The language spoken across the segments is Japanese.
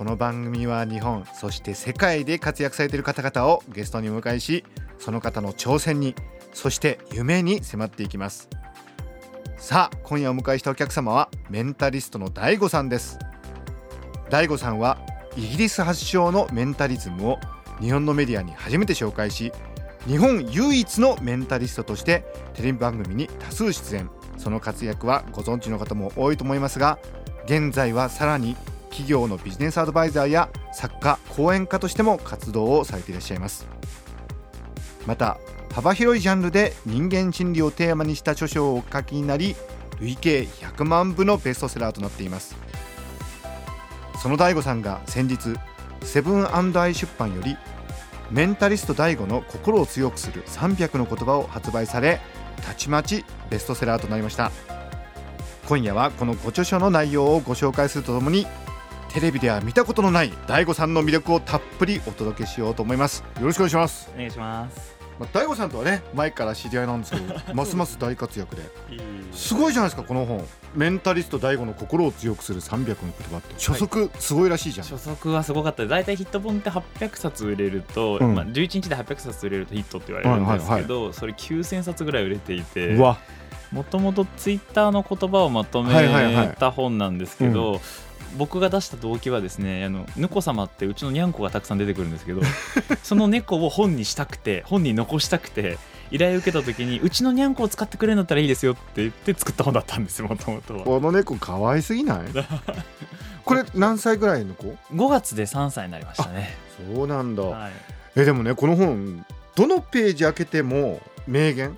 この番組は日本そして世界で活躍されている方々をゲストにお迎えしその方の挑戦にそして夢に迫っていきます。さあ今夜お迎えしたお客様はメンタリストの DAIGO さん。です DAIGO さんはイギリス発祥のメンタリズムを日本のメディアに初めて紹介し日本唯一のメンタリストとしてテレビ番組に多数出演。その活躍はご存知の方も多いと思いますが現在はさらに企業のビジネスアドバイザーや作家講演家としても活動をされていらっしゃいます。また幅広いジャンルで人間心理をテーマにした著書をお書きになり累計100万部のベストセラーとなっています。その DAIGO さんが先日セブンアイ出版よりメンタリスト DAIGO の心を強くする300の言葉を発売されたちまちベストセラーとなりました。今夜はこのご著書の内容をご紹介するとともにテレビでは見たことのない DAIGO さんの魅力をたっぷりお届けしようと思います。よろしくお願いします。お願いします。まあ、大悟さんとはね前から知り合いなんですけどますます大活躍で。すごいじゃないですかこの本。メンタリスト大悟の心を強くする300の言葉って初速すごいらしいじゃん、初速はすごかった。大体ヒット本って800冊売れると、うん。まあ、11日で800冊売れるとヒットって言われるんですけど、それ9000冊ぐらい売れていてもともとツイッターの言葉をまとめはいはいはい。た本なんですけど、僕が出した動機はですねあの猫様ってうちのにゃんこがたくさん出てくるんですけど その猫を本にしたくて本に残したくて依頼を受けた時にうちのにゃんこを使ってくれるんだったらいいですよって言って作った本だったんですよもともとは。この猫可愛すぎない？これ何歳ぐらいの子？5月で3歳になりましたね。そうなんだ、はい。えでもねこの本どのページ開けても名言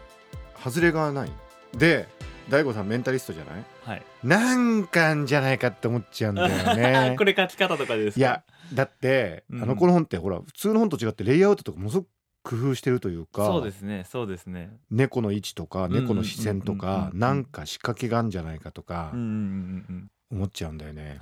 外れがない。で大悟さんメンタリストじゃない？はい。なんかんじゃないかって思っちゃうんだよね。これ書き方とかですか？いやだって、うん。あのこの本ってほら普通の本と違ってレイアウトとかものすごく工夫してるというかそうですねそうですね。猫の位置とか猫の視線とかうんなんか仕掛けがあるんじゃないかとかうんうんうんうん思っちゃうんだよね。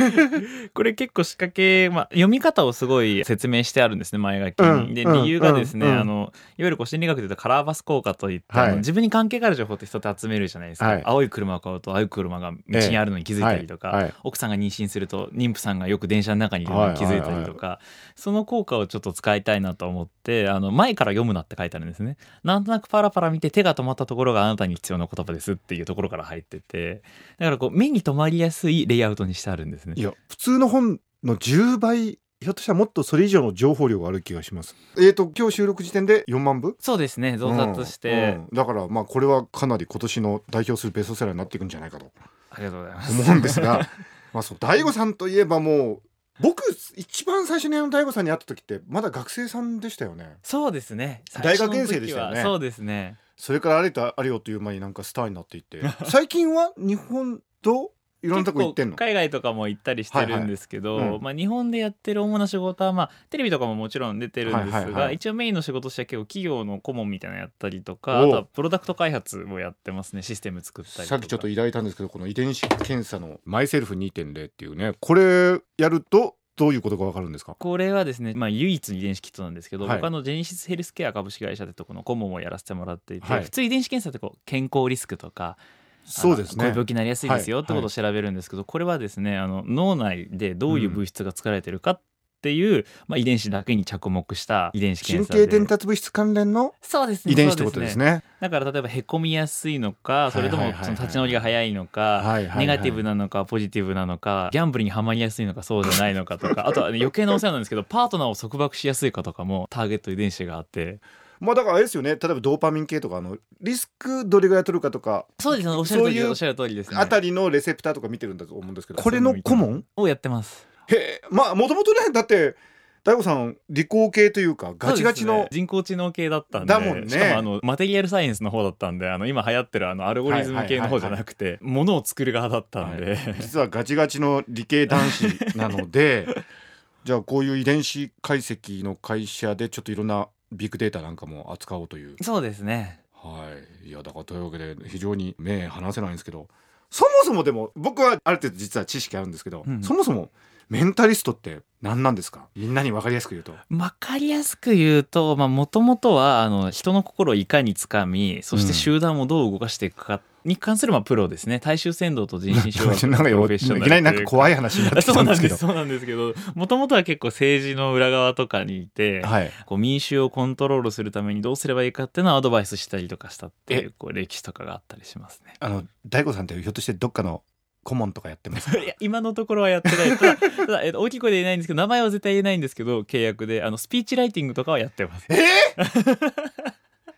これ結構仕掛け、まあ、読み方をすごい説明してあるんですね前書きに。でうんうん理由がですね、うんうん。あのいわゆるこう心理学で言うとカラーバス効果といって、はい。自分に関係がある情報って人って集めるじゃないですか、はい。青い車を買うと青い車が道にあるのに気づいたりとか、はい。はい。奥さんが妊娠すると妊婦さんがよく電車の中にいるのに気づいたりとか、その効果をちょっと使いたいなと思ってあの前から読むなって書いてあるんですね。なんとなくパラパラ見て手が止まったところがあなたに必要な言葉ですっていうところから入っててだからこう目に留まりやすいレイアウトにしてあるんですねい。や普通の本の10倍ひょっとしたらもっとそれ以上の情報量がある気がします。えーと今日収録時点で4万部？そうですね増刷して、うんうんだからまあこれはかなり今年の代表するベストセラーになっていくんじゃないかとありがとうございます。思うんですがまあそう大悟さんといえばもう僕一番最初にあの大悟さんに会った時ってまだ学生さんでしたよね。そうですね。大学院生でしたよねそうですね。それからあれとあれよという間になんかスターになっていって最近は日本といろんなとこ行ってんの？海外とかも行ったりしてるんですけど、はいはいうん。まあ日本でやってる主な仕事はまあテレビとかももちろん出てるんですが、はいはいはい。一応メインの仕事としては結構企業の顧問みたいなのやったりとか、あとはプロダクト開発もやってますね。システム作ったり。さっきちょっといただいたんですけどこの遺伝子検査のマイセルフ2.0っていうねこれやるとどういうことがわかるんですか？これはですね、まあ、唯一の遺伝子キットなんですけど、はい。僕あのジェネシスヘルスケア株式会社でとこの顧問をやらせてもらっていて、はい。普通遺伝子検査ってこう健康リスクとかそうですね。こういう病気になりやすいですよはい。ってことを調べるんですけど、これはですねあの脳内でどういう物質が作られてるかっていう、まあ、遺伝子だけに着目した遺伝子神検査で。経伝達物質関連のそうですね。遺伝子ってことですね。だから例えばへこみやすいのかそれともその立ち直りが早いのか、はいはいはい。ネガティブなのかポジティブなのかギャンブルにはまりやすいのかそうじゃないのかとかあとは余計なお世話なんですけどパートナーを束縛しやすいかとかもターゲット遺伝子があってまあだからあれですよね。例えばドーパミン系とかあのリスクどれぐらい取るかとか。そうですね。おっしゃる通りおっしゃる通りですね。あたりのレセプターとか見てるんだと思うんですけど。これの顧問をやってます。へえ。まあもともとねだって大悟さん理工系というかガチガチのね。人工知能系だったんでだもんね。しかもあのマテリアルサイエンスの方だったんであの今流行ってるあのアルゴリズム系の方じゃなくてものを作る側だったんで、実はガチガチの理系男子なので じゃあこういう遺伝子解析の会社でちょっといろんなビッグデータなんかも扱おうという。そうですね。はい。いやだからというわけで非常に目離せないんですけどそもそもでも僕はある程度実は知識あるんですけど、うん。そもそもメンタリストって何なんですか？みんなに分かりやすく言うと。わかりやすく言うともともとはあの人の心をいかにつかみそして集団をどう動かしていくかに関するまあプロですね。大衆扇動と人心掌 なんかよいきなりなんか怖いい話になってきたんですけど。なんですそうなんですけどもともとは結構政治の裏側とかにいて、はい。こう民衆をコントロールするためにどうすればいいかっていうのをアドバイスしたりとかしたっていうこう歴史とかがあったりしますね。あの大悟さんってひょっとしてどっかの顧問とかやってます。か いや今のところはやってない。ただただ、えっと、大きい声で言えないんですけど名前は絶対言えないんですけど契約であのスピーチライティングとかはやってます。えー？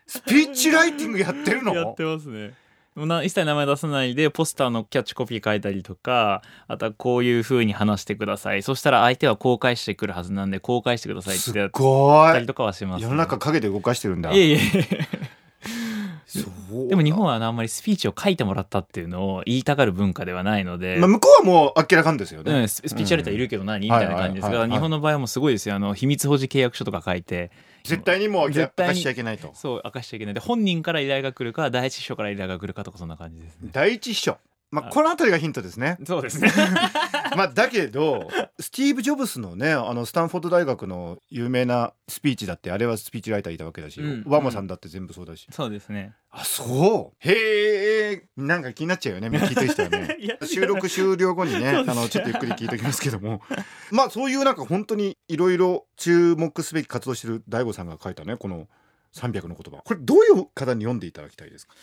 スピーチライティングやってるの？やってますね。もうな一切名前出さないでポスターのキャッチコピー書いたりとかあとはこういう風に話してください。そしたら相手は公開してくるはずなんで公開してくださいっすてやったりとかはします、ね、世の中陰で動かしてるんだ。いえいえでも日本はあんまりスピーチを書いてもらったっていうのを言いたがる文化ではないので、まあ、向こうはもう明らかんですよね、うん、ススピーチャリティいるけど何、みたいな感じですが日本の場合はもうすごいですよ。あの秘密保持契約書とか書いて。絶対にもう絶対に明かしちゃいけないと。そう明かしちゃいけない。で本人から依頼が来るか第一秘書から依頼が来るかとかそんな感じですね。第一秘書。まあはい。この辺りがヒントですね。そうですねまあだけどスティーブ・ジョブスのねあのスタンフォード大学の有名なスピーチだってあれはスピーチライターいたわけだし、うん。オバマさんだって全部そうだし、そうですね。あそう？へえなんか気になっちゃうよね聞いてる人はね。収録終了後にねあのちょっとゆっくり聞いておきますけども。まあそういうなんか本当にいろいろ注目すべき活動してる大悟さんが書いたねこの300の言葉。これどういう方に読んでいただきたいですか？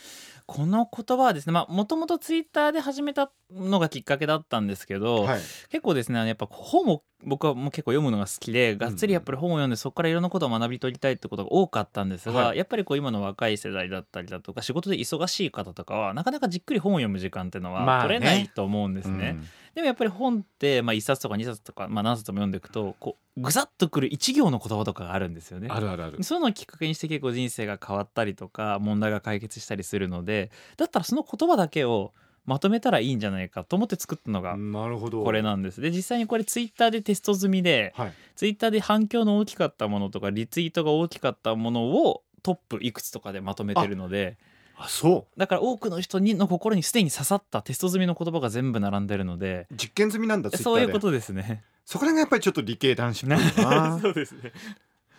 この言葉はですねまあもともとツイッターで始めたのがきっかけだったんですけど、はい。結構ですねやっぱ本を僕はもう結構読むのが好きでがっつりやっぱり本を読んでそこからいろんなことを学び取りたいってことが多かったんですが、はい。やっぱりこう今の若い世代だったりだとか仕事で忙しい方とかはなかなかじっくり本を読む時間っていうのまあね。は取れないと思うんですね。うん。でもやっぱり本って、まあ、1冊とか2冊とか、まあ、何冊も読んでいくとこうぐさっとくる一行の言葉とかがあるんですよね。あるあるある。そういうのをきっかけにして結構人生が変わったりとか問題が解決したりするのでだったらその言葉だけをまとめたらいいんじゃないかと思って作ったのがこれなんです。で実際にこれツイッターでテスト済みではい。ツイッターで反響の大きかったものとかリツイートが大きかったものをトップいくつとかでまとめてるのであそだから多くの人にの心にすでに刺さったテスト済みの言葉が全部並んでるのでう実験済みなんだそういうことですね。そこら辺がやっぱりちょっと理系男子っぽい。なそうですね。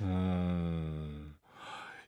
うーん。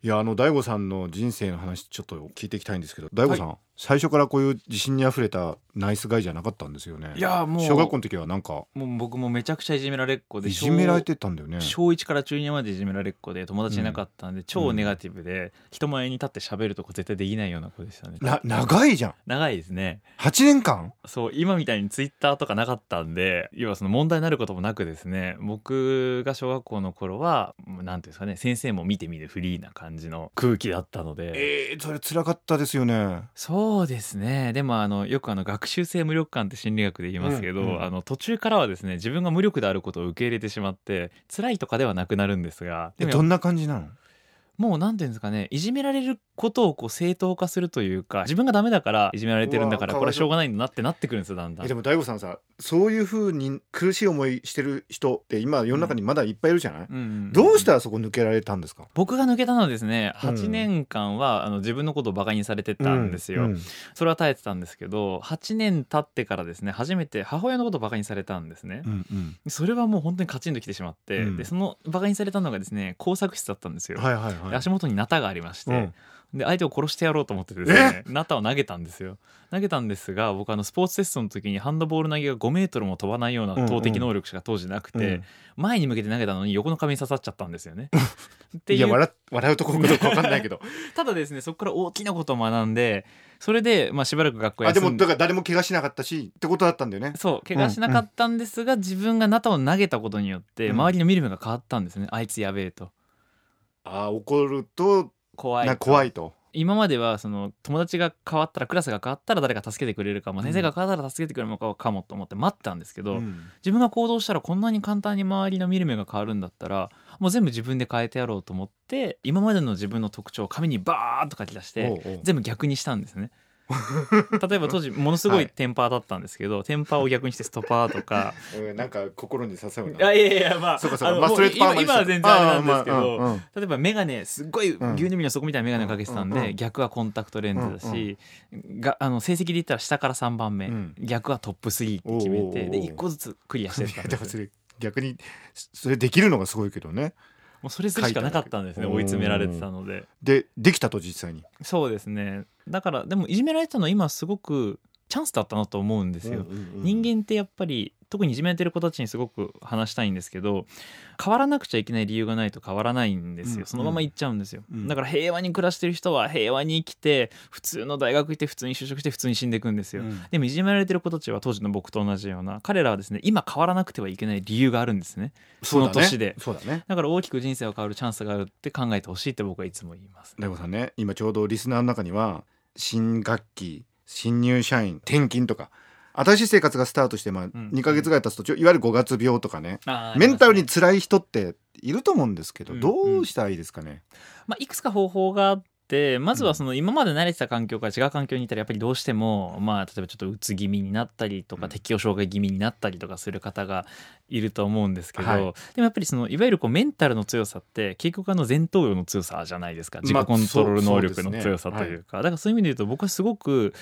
いやあの大悟さんの人生の話ちょっと聞いていきたいんですけど大悟さん、最初からこういう自信にあふれたナイスガイじゃなかったんですよね。いやもう。小学校の時はなんか。もう僕もめちゃくちゃいじめられっ子でいじめられてたんだよね。小1から中2までいじめられっ子で友達いなかったんで、超ネガティブで人前に立って喋るとか絶対できないような子でしたね。な長いじゃん。長いですね。8年間？そう今みたいにツイッターとかなかったんで要はその問題になることもなくですね僕が小学校の頃はなんていうんですかね先生も見て見ぬフリーな感じの空気だったので。えー、それ辛かったですよね。そうですね。でもあのよくあの学習性無力感って心理学で言いますけど、うんうん。あの途中からはですね自分が無力であることを受け入れてしまって辛いとかではなくなるんですがでもえどんな感じなの？もうなんていうんですかねいじめられることをこう正当化するというか自分がダメだからいじめられてるんだからこれはしょうがないんだなってなってくるんですよだんだん。えでも大悟さんさそういうふうに苦しい思いしてる人って今世の中にまだいっぱいいるじゃない、うんうんどうしたらそこ抜けられたんですか？僕が抜けたのはですねうん。8年間はあの自分のことをバカにされてたんですよ、うんうん。それは耐えてたんですけど8年経ってからですね初めて母親のことをバカにされたんですね、うんうん。それはもう本当にカチンときてしまって、うん。でそのバカにされたのがですね工作室だったんですよ、はいはいはい。で足元にナタがありまして、うんで相手を殺してやろうと思ってですねナタを投げたんですよ。投げたんですが僕あのスポーツテストの時にハンドボール投げが5メートルも飛ばないような投擲能力しか当時なくて、うん。前に向けて投げたのに横の壁に刺さっちゃったんですよね。っていう。いや笑笑うとこかどうか分かんないけど。ただですねそこから大きなことを学んでそれで、まあ、しばらく学校あで休んでもだから誰も怪我しなかったしってことだったんだよね。そう怪我しなかったんですが、自分がナタを投げたことによってうん。周りの見る目が変わったんですね、あいつやべえと。あ怒ると怖いな怖いと。今まではその友達が変わったらクラスが変わったら誰か助けてくれるかも、うん。先生が変わったら助けてくれるのかかもと思って待ってたんですけど、うん。自分が行動したらこんなに簡単に周りの見る目が変わるんだったらもう全部自分で変えてやろうと思って今までの自分の特徴を紙にバーッと書き出して全部逆にしたんですね。例えば当時ものすごはい。いテンパーだったんですけど、テンパーを逆にしてストパーとか。うんなんか心に刺さるいやいやいやまあそうかそうあのもうかまあストレートパーマにした今今は全然あれなんですけど、まあうんうん。例えば眼鏡すっごいうん。牛乳瓶の底みたいな眼鏡をかけてたんで、うんうん。逆はコンタクトレンズだし、があの成績で言ったら下から3番目、うん。逆はトップ3って決めておうおうおうで1個ずつクリアしてったんで もそれ逆にそれできるのがすごいけどねもうそれするしかなかったんですね追い詰められてたので。でできたと実際に。そうですね。だからでもいじめられてたのは今すごくチャンスだったなと思うんですよ、人間ってやっぱり特にいじめてる子たちにすごく話したいんですけど変わらなくちゃいけない理由がないと変わらないんですよ、うんそのまま行っちゃうんですよ、うん。だから平和に暮らしてる人は平和に生きて普通の大学行って普通に就職して普通に死んでいくんですよ、うん。でもいじめられてる子たちは当時の僕と同じような彼らはですね今変わらなくてはいけない理由があるんですね。その年で。そうだね。だから大きく人生が変わるチャンスがあるって考えてほしいって僕はいつも言います。大悟さんね今ちょうどリスナーの中には新学期新入社員転勤とか新しい生活がスタートしてまあん。2ヶ月ぐらい経つとちょいわゆる5月病とかね。メンタルに辛い人っていると思うんですけどうんどうしたらいいですかね？まあ、いくつか方法があってまずはその今まで慣れてた環境から違う環境にいたらやっぱりどうしてもまあ例えばちょっとうつ気味になったりとか、うん。適応障害気味になったりとかする方がいると思うんですけど、はい。でもやっぱりそのいわゆるこうメンタルの強さって結局あの前頭葉の強さじゃないですか。自まあ己コントロール能力の強さというか、だからそういう意味で言うと僕はすごく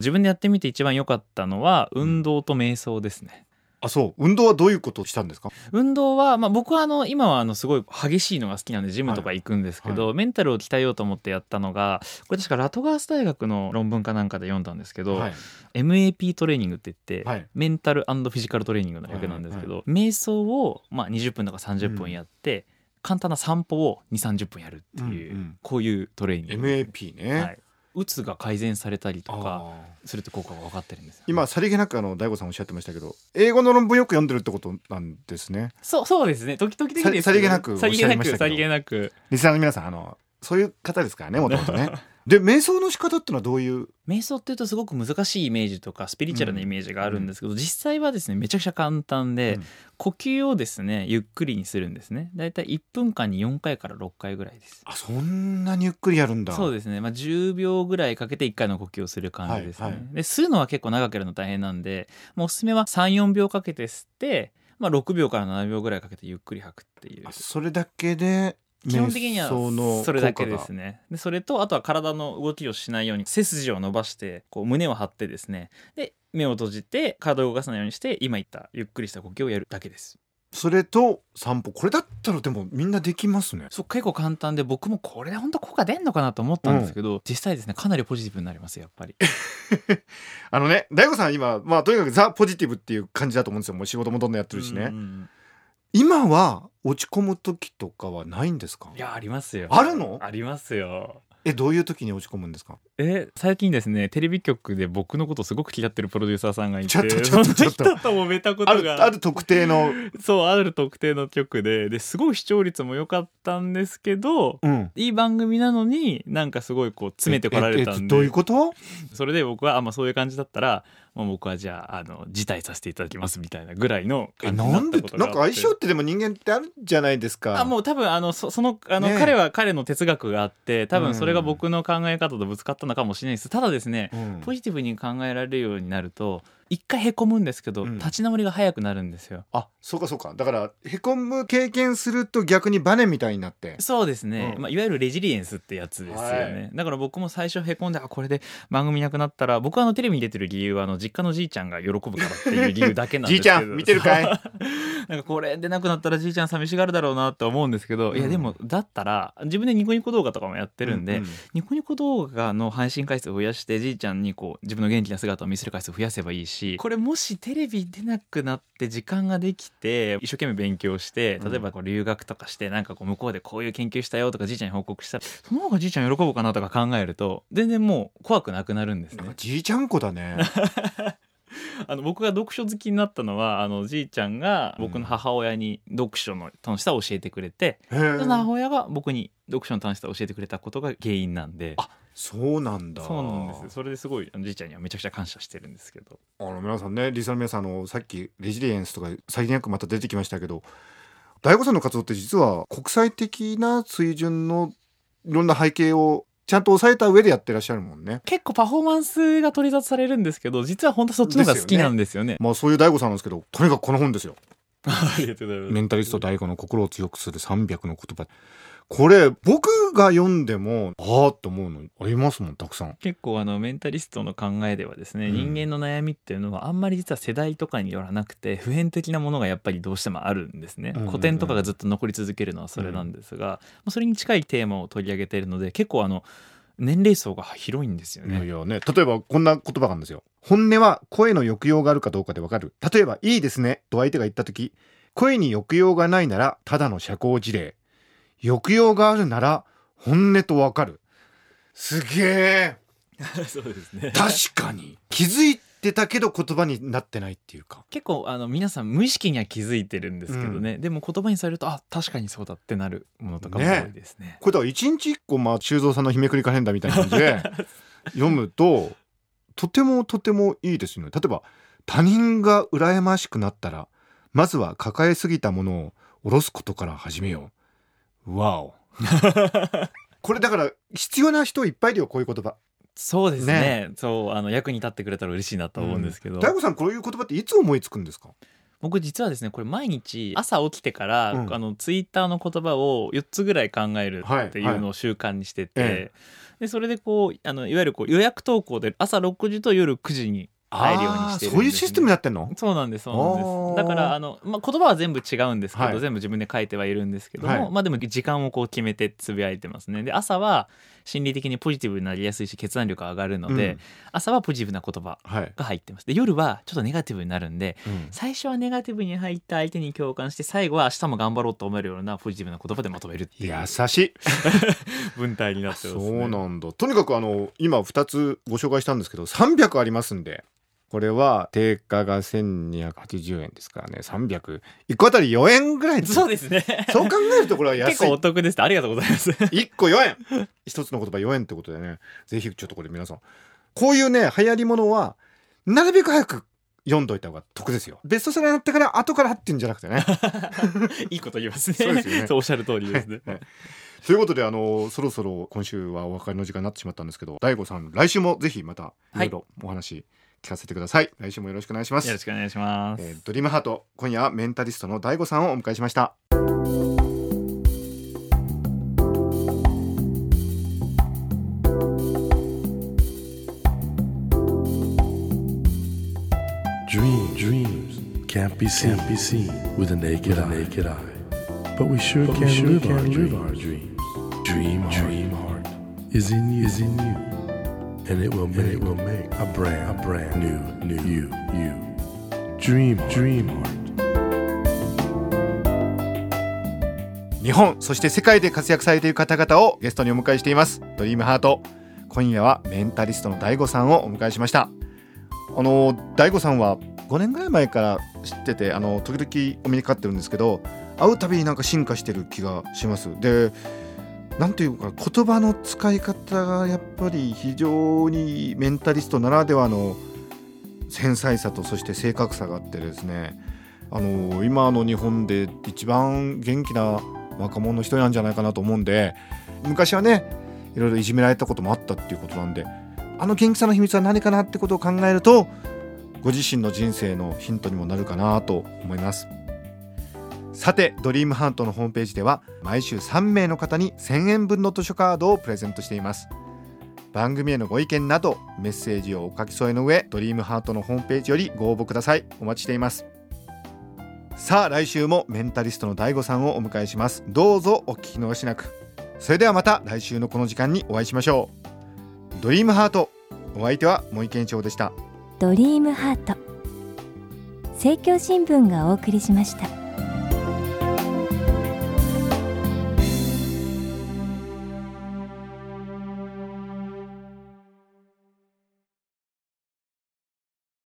自分でやってみて一番良かったのは運動と瞑想ですね。あそう。運動はどういうことをしたんですか？運動は、まあ、僕はあの今はあのすごい激しいのが好きなんでジムとか行くんですけど、はメンタルを鍛えようと思ってやったのがこれ確かラトガース大学の論文かなんかで読んだんですけど、はい。MAP トレーニングって言って、はい。メンタルフィジカルトレーニングの略なんですけど、瞑想を、まあ、20分とか30分やって、簡単な散歩を2 3 0分やるっていう、うんうん。こういうトレーニング、MAP ね、はい、うつが改善されたりとかするって効果が分かってるんですよ。今さりげなくあの大悟さんおっしゃってましたけど英語の論文よく読んでるってことなんですね。そうそうですね。時々的ですささりげなくおっさりしゃいましたけど。げなくさりげなくリスナーの皆さんあのそういう方ですからねもともとね で瞑想の仕方ってのはどういう？瞑想っていうとすごく難しいイメージとかスピリチュアルなイメージがあるんですけど、実際はですねめちゃくちゃ簡単で、うん。呼吸をですねゆっくりにするんですね。だいたい1分間に4回から6回ぐらいです。あそんなにゆっくりやるんだ。そうですね、まあ、10秒ぐらいかけて1回の呼吸をする感じですね、はいはい。で吸うのは結構長くやるの大変なんでもうおすすめは34秒かけて吸って、まあ、6秒から7秒ぐらいかけてゆっくり吐くっていう。あそれだけで基本的にはそれだけですね。でそれとあとは体の動きをしないように背筋を伸ばしてこう胸を張ってですね。で目を閉じて体を動かさないようにして今言ったゆっくりした呼吸をやるだけです。それと散歩これだったらでもみんなできますね。そう結構簡単で僕もこれで本当効果出んのかなと思ったんですけど、実際ですねかなりポジティブになりますやっぱり。あのね大悟さん今まあとにかくザ・ポジティブっていう感じだと思うんですよ。もう仕事もどんどんやってるしね、うんうん今は落ち込む時とかはないんですか？いやありますよ。あるの？ありますよ。えどういう時に落ち込むんですか？え最近ですねテレビ局で僕のことすごく嫌ってるプロデューサーさんがいてちょっとちょっとちょっと。と揉めたこあとがるある特定の？そうある特定の局で。ですごい視聴率も良かったんですけどうん。いい番組なのになんかすごいこう詰めてこられたんで。どういうこと？それで僕はあ、まあ、そういう感じだったらもう僕はじゃああの辞退させていただきますみたいなぐらいのえ感じになんったことがあって。んか相性ってでも人間ってあるじゃないですか？あもう多分あのそそのあの、ねえ。彼は彼の哲学があって多うん分それが僕の考え方とぶつかったのかもしれないです。ただですね、うん。ポジティブに考えられるようになると一回へこむんですけど、うん。立ち直りが早くなるんですよ。あそうかそうか。だからへこむ経験すると逆にバネみたいになって。そうですね、うん。まあ、いわゆるレジリエンスってやつですよね、はだから僕も最初へこんであこれで番組なくなったら僕はあのテレビに出てる理由はあの実家のじいちゃんが喜ぶからっていう理由だけなんですけど。じいちゃん見てるかい？なんかこれでなくなったらじいちゃん寂しがるだろうなって思うんですけど、いやでもだったら自分でニコニコ動画とかもやってるんで、ううニコニコ動画の配信回数を増やしてじいちゃんにこう自分の元気な姿を見せる回数を増やせばいいしこれもしテレビ出なくなって時間ができて一生懸命勉強して例えばこう留学とかしてなんかこう向こうでこういう研究したよとかじいちゃんに報告したらその方がじいちゃん喜ぶかなとか考えると全然もう怖くなくなるんですね。じいちゃん子だね あの僕が読書好きになったのはあのじいちゃんが僕の母親に読書の楽しさを教えてくれて、へえでその母親が僕に読書の楽しさを教えてくれたことが原因なんで。あそうなんだ。そうなんですそれですごいあのじいちゃんにはめちゃくちゃ感謝してるんですけど。あの皆さんねリスナーの皆さんあのさっきレジリエンスとかさりげなくまた出てきましたけど大悟さんの活動って実は国際的な水準のいろんな背景をちゃんと抑えた上でやってらっしゃるもんね。結構パフォーマンスが取り沙汰されるんですけど実は本当そっちの方が好きなんですよね。まあそういう大悟さんなんですけどとにかくこの本ですよ。ありがとうございます。メンタリスト大悟の心を強くする300の言葉これ僕が読んでもああって思うのありますもんたくさん。結構あのメンタリストの考えではですね、うん。人間の悩みっていうのはあんまり実は世代とかによらなくて普遍的なものがやっぱりどうしてもあるんですね、うんうんうん。古典とかがずっと残り続けるのはそれなんですが、まあそれに近いテーマを取り上げているので結構あの年齢層が広いんですよね。いやね例えばこんな言葉があるんですよ。本音は声の抑揚があるかどうかでわかる。例えばいいですねと相手が言った時声に抑揚がないならただの社交辞令抑揚があるなら本音とわかる。すげえ。そうですね。確かに。気づいてたけど言葉になってないっていうか。結構あの皆さん無意識には気づいてるんですけどね、でも言葉にされるとあ確かにそうだってなるものとかも多いですね。これだから一日一個まあ修造さんの日めくりカレンダーみたいな感じで 読むととてもとてもいいですよね。例えば他人が羨ましくなったらまずは抱えすぎたものを下ろすことから始めようわお これだから必要な人いっぱいいるよこういう言葉。そうですね。ね。そうあの役に立ってくれたら嬉しいなと思うんですけど、大悟さんこういう言葉っていつ思いつくんですか？僕実はですねこれ毎日朝起きてから、うん。あのツイッターの言葉を4つぐらい考えるはいっていうのを習慣にしてて、えでそれでこうあのいわゆるこう予約投稿で朝6時と夜9時に入るようにしてそういうシステムになってんの？そうなんですそうなんあでー。すだからあの、まあ、言葉は全部違うんですけど、はい。全部自分で書いてはいるんですけども、はい。まあでも時間をこう決めてつぶやいてますね。で朝は心理的にポジティブになりやすいし決断力が上がるので、うん。朝はポジティブな言葉はい、が入ってます。で夜はちょっとネガティブになるんでうん。最初はネガティブに入った相手に共感して最後は明日も頑張ろうと思えるようなポジティブな言葉でまとめるっていう。優しい。文体になってますね。そうなんだ。とにかくあの今2つご紹介したんですけど300ありますんでこれは定価が1280円ですからね。300 1個あたり4円ぐらいそうですね。そう考えるとこれは安い。結構お得ですありがとうございます。1個4円。一つの言葉4円ってことでね。ぜひちょっとこれ皆さん。こういうね流行りものはなるべく早く読んどいた方が得ですよ。ベストセラーになってから後からっていうんじゃなくてね。いいこと言いますね。そうですよね。おっしゃる通りですね。はい。ということであのそろそろ今週はお別れの時間になってしまったんですけど大悟さん来週もぜひまたいろいろお話聞かせてください、来週もよろしくお願いしますよろしくお願いします、えードリームハート今夜はメンタリストの大悟さんをお迎えしました「Dream, dreams can't be seen, can't be seen with a naked, eye. naked eye. But we sure can, live, our dreams. Dream, dream heart is in you, is in you, and it will make, it will make a brand, a brand new, new you, you. Dream, dream heart. 日本そして世界で活躍されている方々をゲストにお迎えしています。ドリームハート。今夜はメンタリストの大悟さんをお迎えしました。あの大悟さんは5年ぐらい前から知っててあの時々お目にかかってるんですけど会うたびになんか進化してる気がします。でなんていうか言葉の使い方がやっぱり非常にメンタリストならではの繊細さとそして正確さがあってですね。あの今の日本で一番元気な若者の人なんじゃないかなと思うんで昔はねいろいろいじめられたこともあったっていうことなんであの元気さの秘密は何かなってことを考えるとご自身の人生のヒントにもなるかなと思います。さてドリームハントのホームページでは毎週3名の方に1000円分の図書カードをプレゼントしています。番組へのご意見などメッセージをお書き添えの上ドリームハートのホームページよりご応募ください。お待ちしています。さあ来週もメンタリストの DAIGO さんをお迎えします。どうぞお聞き逃しなく。それではまた来週のこの時間にお会いしましょう。ドリームハートお相手は森健一郎でした。ドリームハート政教新聞がお送りしました。